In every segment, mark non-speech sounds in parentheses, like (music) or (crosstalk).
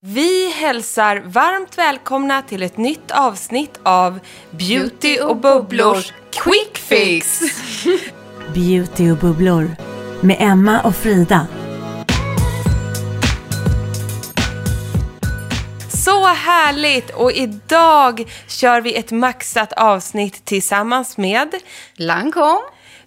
Vi hälsar varmt välkomna till ett nytt avsnitt av Beauty och bubblors Quick Fix! (laughs) Beauty och bubblor med Emma och Frida. Så härligt! Och idag kör vi ett maxat avsnitt tillsammans med Lancome,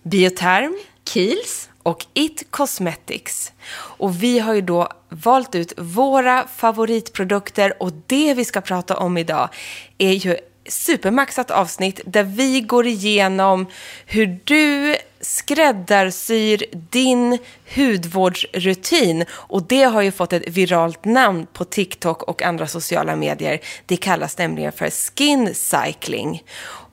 Bioterm Kiehl's och It Cosmetics. Och vi har ju då valt ut våra favoritprodukter och det vi ska prata om idag är ju supermaxat avsnitt där vi går igenom hur du skräddarsyr din hudvårdsrutin. Och det har ju fått ett viralt namn på TikTok och andra sociala medier. Det kallas nämligen för skin cycling.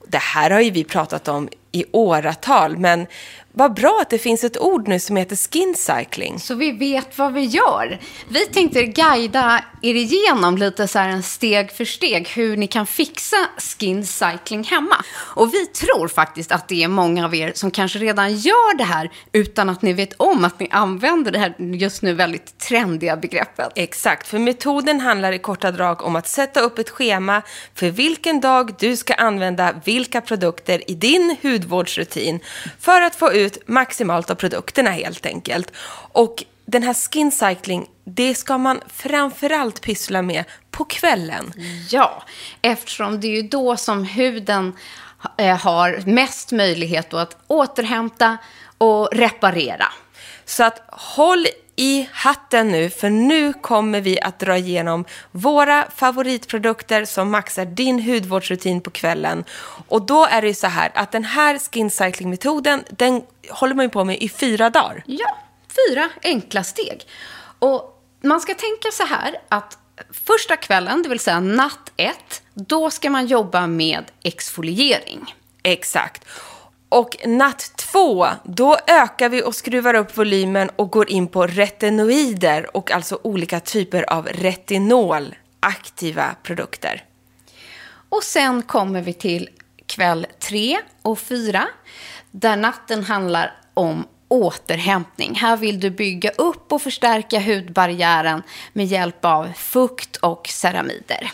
Det här har ju vi pratat om i åratal, men vad bra att det finns ett ord nu som heter skin cycling. Så vi vet vad vi gör. Vi tänkte guida er igenom lite så här en steg för steg hur ni kan fixa skin cycling hemma. Och vi tror faktiskt att det är många av er som kanske redan gör det här utan att ni vet om att ni använder det här just nu väldigt trendiga begreppet. Exakt, för metoden handlar i korta drag om att sätta upp ett schema för vilken dag du ska använda vilka produkter i din hudvårdsrutin för att få ut maximalt av produkterna helt enkelt. Och den här skin cycling, det ska man framförallt pyssla med på kvällen. Ja, eftersom det är ju då som huden eh, har mest möjlighet att återhämta och reparera. Så att håll i hatten nu, för nu kommer vi att dra igenom våra favoritprodukter som maxar din hudvårdsrutin på kvällen. Och då är det ju så här att den här skin cycling-metoden, den håller man ju på med i fyra dagar. Ja, fyra enkla steg. Och man ska tänka så här att första kvällen, det vill säga natt ett, då ska man jobba med exfoliering. Exakt. Och natt två, då ökar vi och skruvar upp volymen och går in på retinoider och alltså olika typer av retinolaktiva produkter. Och sen kommer vi till kväll tre och fyra, där natten handlar om återhämtning. Här vill du bygga upp och förstärka hudbarriären med hjälp av fukt och ceramider.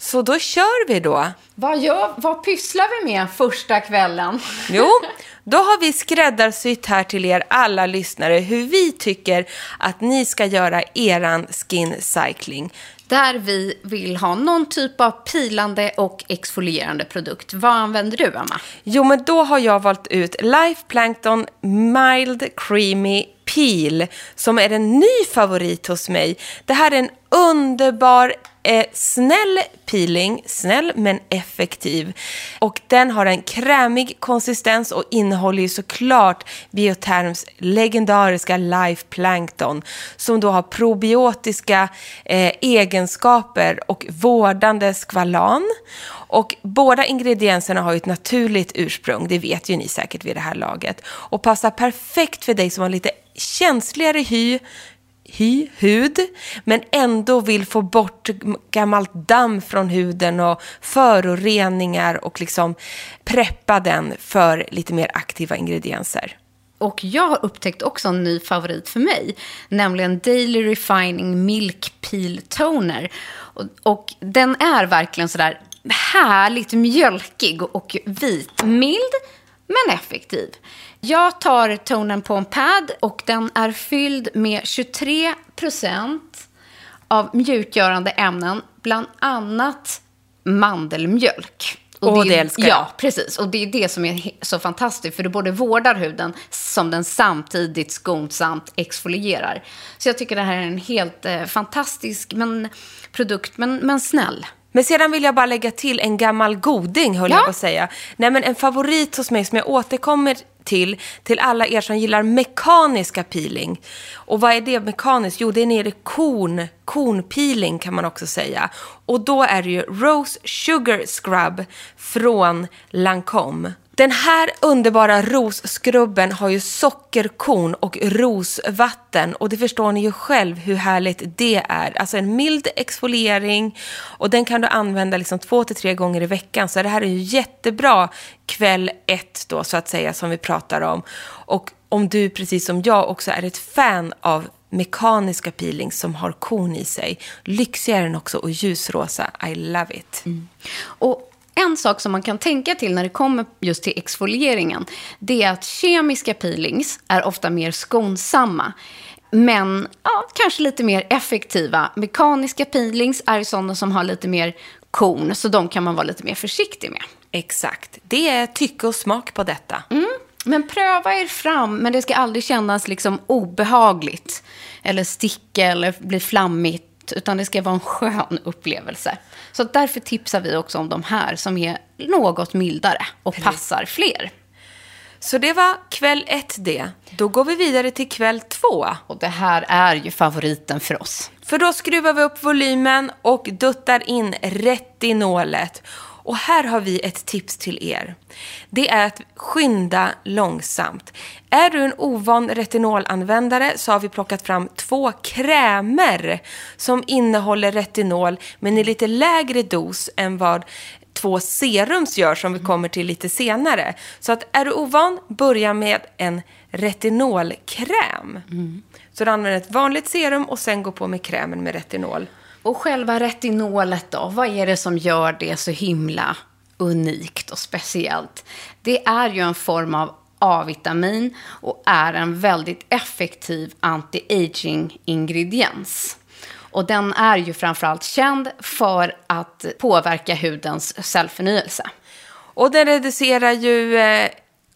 Så då kör vi då. Vad, gör, vad pysslar vi med första kvällen? Jo, (laughs) då har vi skräddarsytt här till er alla lyssnare hur vi tycker att ni ska göra eran skin cycling. Där vi vill ha någon typ av pilande och exfolierande produkt. Vad använder du, Emma? Jo, men då har jag valt ut Life Plankton Mild Creamy Peel som är en ny favorit hos mig. Det här är en underbar eh, snäll peeling, snäll men effektiv. Och den har en krämig konsistens och innehåller ju såklart Bioterms legendariska Life Plankton som då har probiotiska eh, egenskaper och vårdande skvalan. Och båda ingredienserna har ju ett naturligt ursprung, det vet ju ni säkert vid det här laget. Och passar perfekt för dig som har lite känsligare hy, hy, hud, men ändå vill få bort gammalt damm från huden och föroreningar och liksom preppa den för lite mer aktiva ingredienser. Och jag har upptäckt också en ny favorit för mig, nämligen Daily Refining Milk Peel Toner. Och, och den är verkligen sådär härligt mjölkig och vit. Mild, men effektiv. Jag tar tonen på en pad och den är fylld med 23% av mjukgörande ämnen, bland annat mandelmjölk. Och, det, det älskar jag. Ja, precis. Och det är det som är så fantastiskt, för det både vårdar huden som den samtidigt skonsamt exfolierar. Så jag tycker det här är en helt eh, fantastisk men, produkt, men, men snäll. Men sedan vill jag bara lägga till en gammal goding, höll ja. jag på att säga. Nej, men en favorit hos mig som jag återkommer till, till alla er som gillar mekaniska peeling. Och vad är det mekaniskt? Jo, det är nere korn, kornpeeling kan man också säga. Och då är det ju Rose Sugar Scrub från Lancome. Den här underbara rosskrubben har ju sockerkorn och rosvatten och det förstår ni ju själv hur härligt det är. Alltså en mild exfoliering och den kan du använda liksom två till tre gånger i veckan. Så det här är ju jättebra kväll ett då så att säga som vi pratar om. Och om du precis som jag också är ett fan av mekaniska peelings som har korn i sig. Lyxigare än också och ljusrosa. I love it. Mm. Och en sak som man kan tänka till när det kommer just till exfolieringen, det är att kemiska peelings är ofta mer skonsamma. Men ja, kanske lite mer effektiva. Mekaniska peelings är sådana som har lite mer korn, så de kan man vara lite mer försiktig med. Exakt. Det är tycke och smak på detta. Men pröva er fram, men det ska aldrig kännas liksom obehagligt. Eller sticka eller bli flammigt, utan det ska vara en skön upplevelse. Så därför tipsar vi också om de här som är något mildare och passar fler. Så det var kväll ett det. Då går vi vidare till kväll två. Och det här är ju favoriten för oss. För då skruvar vi upp volymen och duttar in retinolet. Och här har vi ett tips till er. Det är att skynda långsamt. Är du en ovan retinolanvändare så har vi plockat fram två krämer som innehåller retinol men i lite lägre dos än vad två serums gör som vi kommer till lite senare. Så att är du ovan, börja med en retinolkräm. Så du använder ett vanligt serum och sen går på med krämen med retinol. Och själva retinolet då, vad är det som gör det så himla unikt och speciellt? Det är ju en form av A-vitamin och är en väldigt effektiv anti-aging-ingrediens. Och den är ju framförallt känd för att påverka hudens cellförnyelse. Och den reducerar ju eh,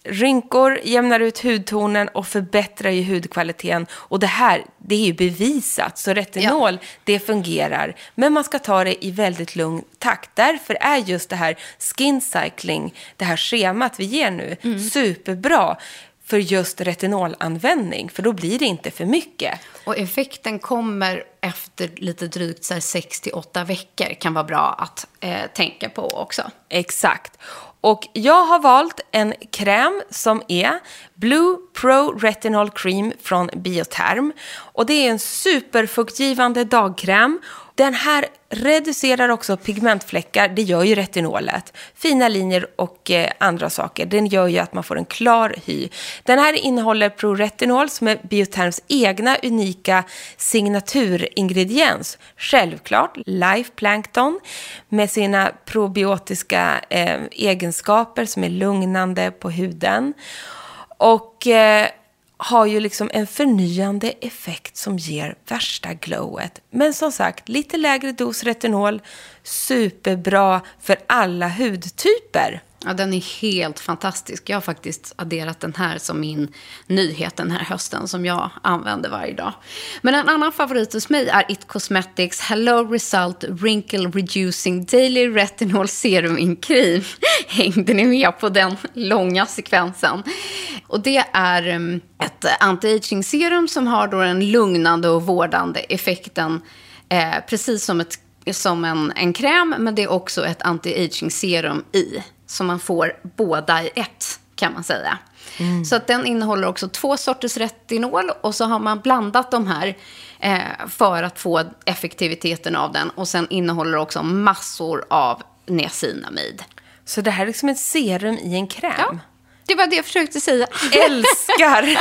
rynkor, jämnar ut hudtonen och förbättrar ju hudkvaliteten. Och det här, det är ju bevisat. Så retinol, det fungerar. Men man ska ta det i väldigt lugn takt. Därför är just det här skin cycling, det här schemat vi ger nu, superbra för just retinolanvändning. För då blir det inte för mycket. Och effekten kommer efter lite drygt 6-8 veckor. Kan vara bra att eh, tänka på också. Exakt. Och jag har valt en kräm som är Blue Pro Retinol Cream från Bioterm. Och det är en superfuktgivande dagkräm. Den här reducerar också pigmentfläckar, det gör ju retinolet. Fina linjer och eh, andra saker. Den gör ju att man får en klar hy. Den här innehåller ProRetinol som är Bioterms egna unika signaturingrediens. Självklart Life Plankton med sina probiotiska eh, egenskaper som är lugnande på huden. Och eh, har ju liksom en förnyande effekt som ger värsta glowet. Men som sagt, lite lägre dos retinol, superbra för alla hudtyper. Ja, den är helt fantastisk. Jag har faktiskt adderat den här som min nyhet den här hösten som jag använder varje dag. Men en annan favorit hos mig är It Cosmetics Hello Result Wrinkle Reducing Daily Retinol Serum in Cream. (laughs) Hängde ni med på den långa sekvensen? Och det är mm, ett anti-aging serum som har då den lugnande och vårdande effekten eh, precis som ett som en, en kräm, men det är också ett anti-aging serum i. Så man får båda i ett, kan man säga. Så att den innehåller också två sorters retinol och så har man blandat de här eh, för att få effektiviteten av den. Och sen innehåller också massor av niacinamid. Så det här är liksom ett serum i en kräm. Ja, det var det jag försökte säga. (laughs) Älskar!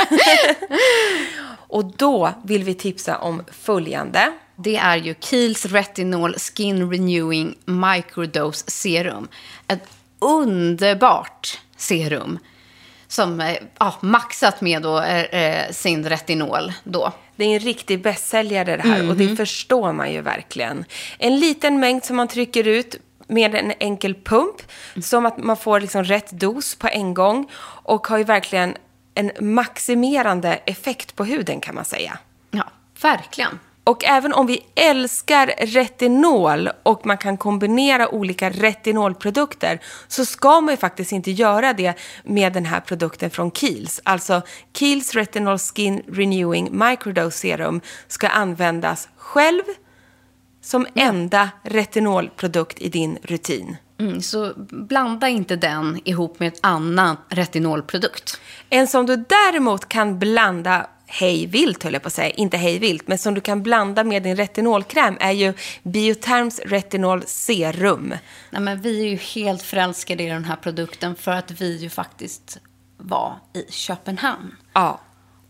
(laughs) och då vill vi tipsa om följande. Det är ju Kiehl's Retinol Skin Renewing Microdose Serum. Ett underbart serum som är ja, maxat med då, eh, sin retinol. Då. Det är en riktig bästsäljare det här och det förstår man ju verkligen. En liten mängd som man trycker ut med en enkel pump. Som att man får liksom rätt dos på en gång. Och har ju verkligen en maximerande effekt på huden kan man säga. Ja, verkligen. Och även om vi älskar retinol och man kan kombinera olika retinolprodukter så ska man ju faktiskt inte göra det med den här produkten från Kiehl's. Alltså Kiehl's Retinol Skin Renewing Microdose Serum ska användas själv som enda retinolprodukt i din rutin. Mm, så blanda inte den ihop med ett annan retinolprodukt. En som du däremot kan blanda hej vilt, höll jag på att säga, inte hej vilt, men som du kan blanda med din retinolkräm är ju Bioterms Retinol Serum. Nej, men vi är ju helt förälskade i den här produkten för att vi ju faktiskt var i Köpenhamn. Ja,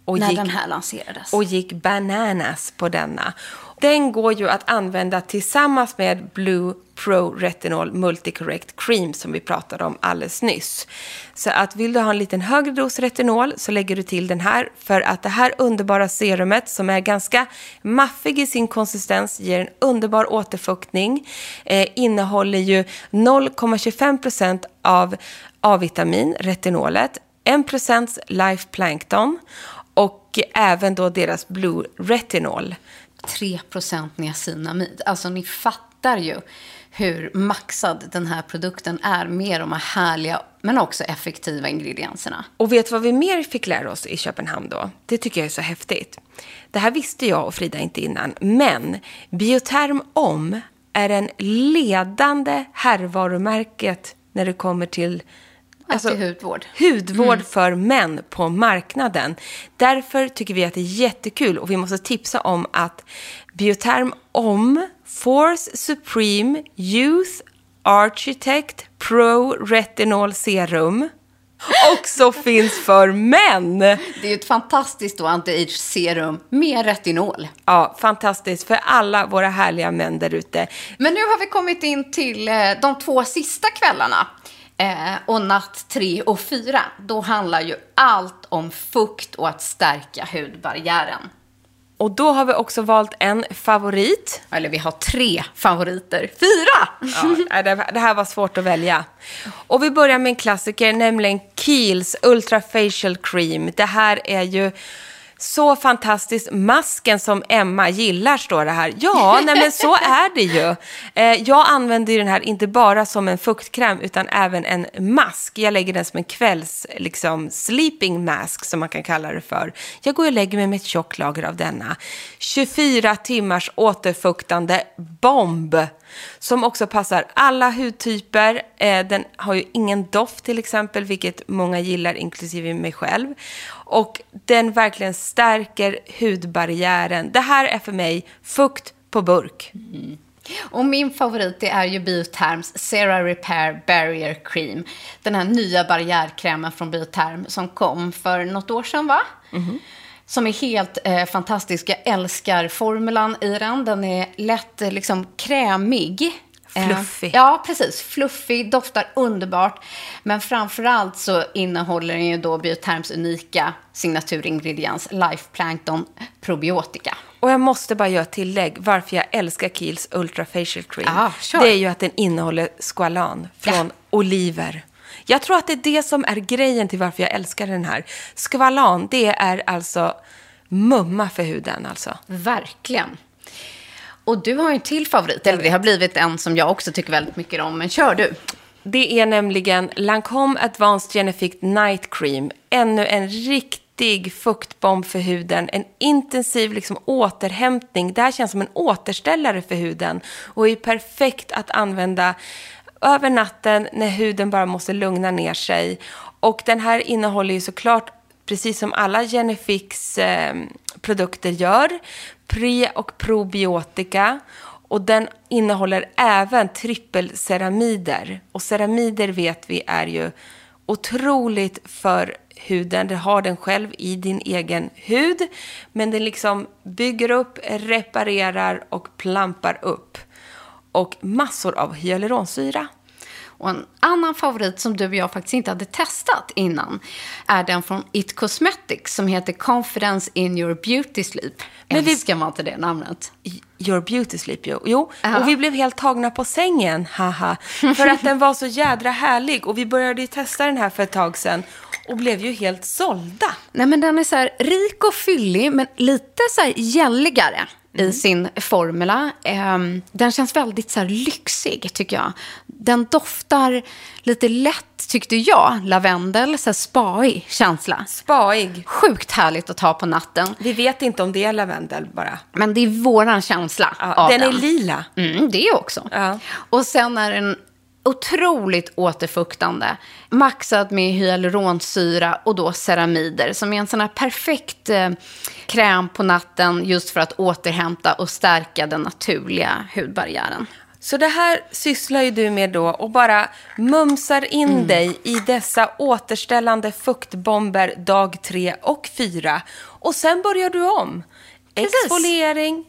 Och När gick, den här lanserades. och gick bananas på denna. Den går ju att använda tillsammans med Blue Pro Retinol Multicorrect Cream som vi pratade om alldeles nyss. Så att vill du ha en liten högre dos retinol så lägger du till den här för att det här underbara serumet som är ganska maffig i sin konsistens ger en underbar återfuktning. Eh, innehåller ju 0,25% av A-vitamin, retinolet, 1% Life Plankton och även då deras Blue Retinol. 3% niacinamid. Alltså ni fattar ju hur maxad den här produkten är med de här härliga men också effektiva ingredienserna. Och vet vad vi mer fick lära oss i Köpenhamn då? Det tycker jag är så häftigt. Det här visste jag och Frida inte innan, men Bioterm Om är en ledande herrvarumärket när det kommer till Alltså, till hudvård. hudvård för män på marknaden. Därför tycker vi att det är jättekul och vi måste tipsa om att Bioterm Om Force Supreme Youth Architect Pro Retinol Serum (laughs) också finns för män. Det är ju ett fantastiskt anti-age serum med retinol. Ja, fantastiskt för alla våra härliga män där ute. Men nu har vi kommit in till eh, de två sista kvällarna. Eh, och natt tre och fyra, då handlar ju allt om fukt och att stärka hudbarriären. Och då har vi också valt en favorit. Eller vi har tre favoriter. Fyra! Ja, det, här var svårt att välja. Och vi börjar med en klassiker, nämligen Kiehl's Ultra Facial Cream. Det här är ju så fantastiskt. Masken som Emma gillar, står det här. Ja, (laughs) nej men så är det ju. Eh, jag använder ju den här inte bara som en fuktkräm, utan även en mask. Jag lägger den som en kvälls, liksom, sleeping mask, som man kan kalla det för. Jag går och lägger mig med ett tjockt lager av denna. 24 timmars återfuktande bomb som också passar alla hudtyper. Eh, den har ju ingen doft till exempel, vilket många gillar, inklusive mig själv. Och den verkligen stärker hudbarriären. Det här är för mig fukt på burk. Mm. Och min favorit det är ju Bioterms Sera Repair Barrier Cream. Den här nya barriärkrämen från Bioterm som kom för något år sedan va? Mm. Som är helt eh, fantastisk. Jag älskar formulan i den. Den är lätt eh, liksom krämig. Fluffig. Eh, ja, precis. Fluffig, doftar underbart. Men framförallt så innehåller den ju då Bioterms unika signaturingrediens Life Plankton probiotika. Och jag måste bara göra ett tillägg varför jag älskar Kiehl's Ultra Facial Cream. Ah, sure. Det är ju att den innehåller squalan från Ja. oliver. Jag tror att det är det som är grejen till varför jag älskar den här. Squalan, det är alltså mumma för huden alltså. Verkligen. Och du har ju en till favorit, eller det har blivit en som jag också tycker väldigt mycket om, men kör du. Det är nämligen Lancome Advanced Genifique Night Cream. Ännu en riktig fuktbomb för huden. En intensiv liksom, återhämtning. Det här känns som en återställare för huden. Och är perfekt att använda över natten när huden bara måste lugna ner sig. Och den här innehåller ju såklart, precis som alla Genifix eh, produkter gör, pre och probiotika. Och den innehåller även trippelceramider. Och ceramider vet vi är ju otroligt för huden. Du har den själv i din egen hud. Men den liksom bygger upp, reparerar och plampar upp. Och massor av hyaluronsyra. Och en annan favorit som du och jag faktiskt inte hade testat innan är den från It Cosmetics som heter Confidence in your beauty sleep. Men vi- Älskar man inte det namnet? Your Beauty Sleep, jo. jo. Ja. Och vi blev helt tagna på sängen, haha. För att den var så jädra härlig. Och vi började ju testa den här för ett tag sedan. Och blev ju helt sålda. Nej, men den är så här rik och fyllig, men lite så här gälligare i sin formula. Ehm, den känns väldigt så lyxig, tycker jag. Den doftar lite lätt, tyckte jag, lavendel, så här spaig känsla. Spaig. Sjukt härligt att ta på natten. Vi vet inte om det är lavendel bara. Men det är våran känsla Ja, av den den. är lila. Mm, det också. Ja. Och sen är den otroligt återfuktande. Maxad med hyaluronsyra och då ceramider. Som är en sån här perfekt eh, kräm på natten just för att återhämta och stärka den naturliga hudbarriären. Så det här sysslar ju du med då och bara mumsar in Mm. dig i dessa återställande fuktbomber dag tre och fyra. Och sen börjar du om. Exfoliering,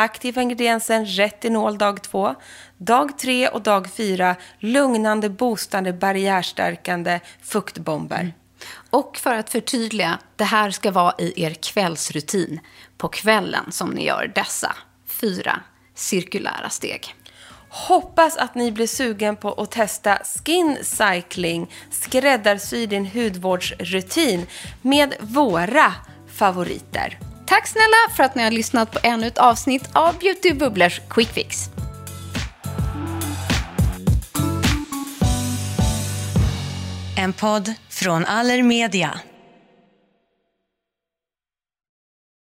aktiva ingrediensen retinol dag två. Dag tre och dag fyra lugnande, boostande, barriärstärkande fuktbomber. Och för att förtydliga, det här ska vara i er kvällsrutin på kvällen som ni gör dessa fyra cirkulära steg. Hoppas att ni blir sugen på att testa Skin Cycling, skräddarsy din hudvårdsrutin med våra favoriter. Tack snälla för att ni har lyssnat på ännu ett avsnitt av Beauty Bubblers Quick Fix. En podd från Allermedia.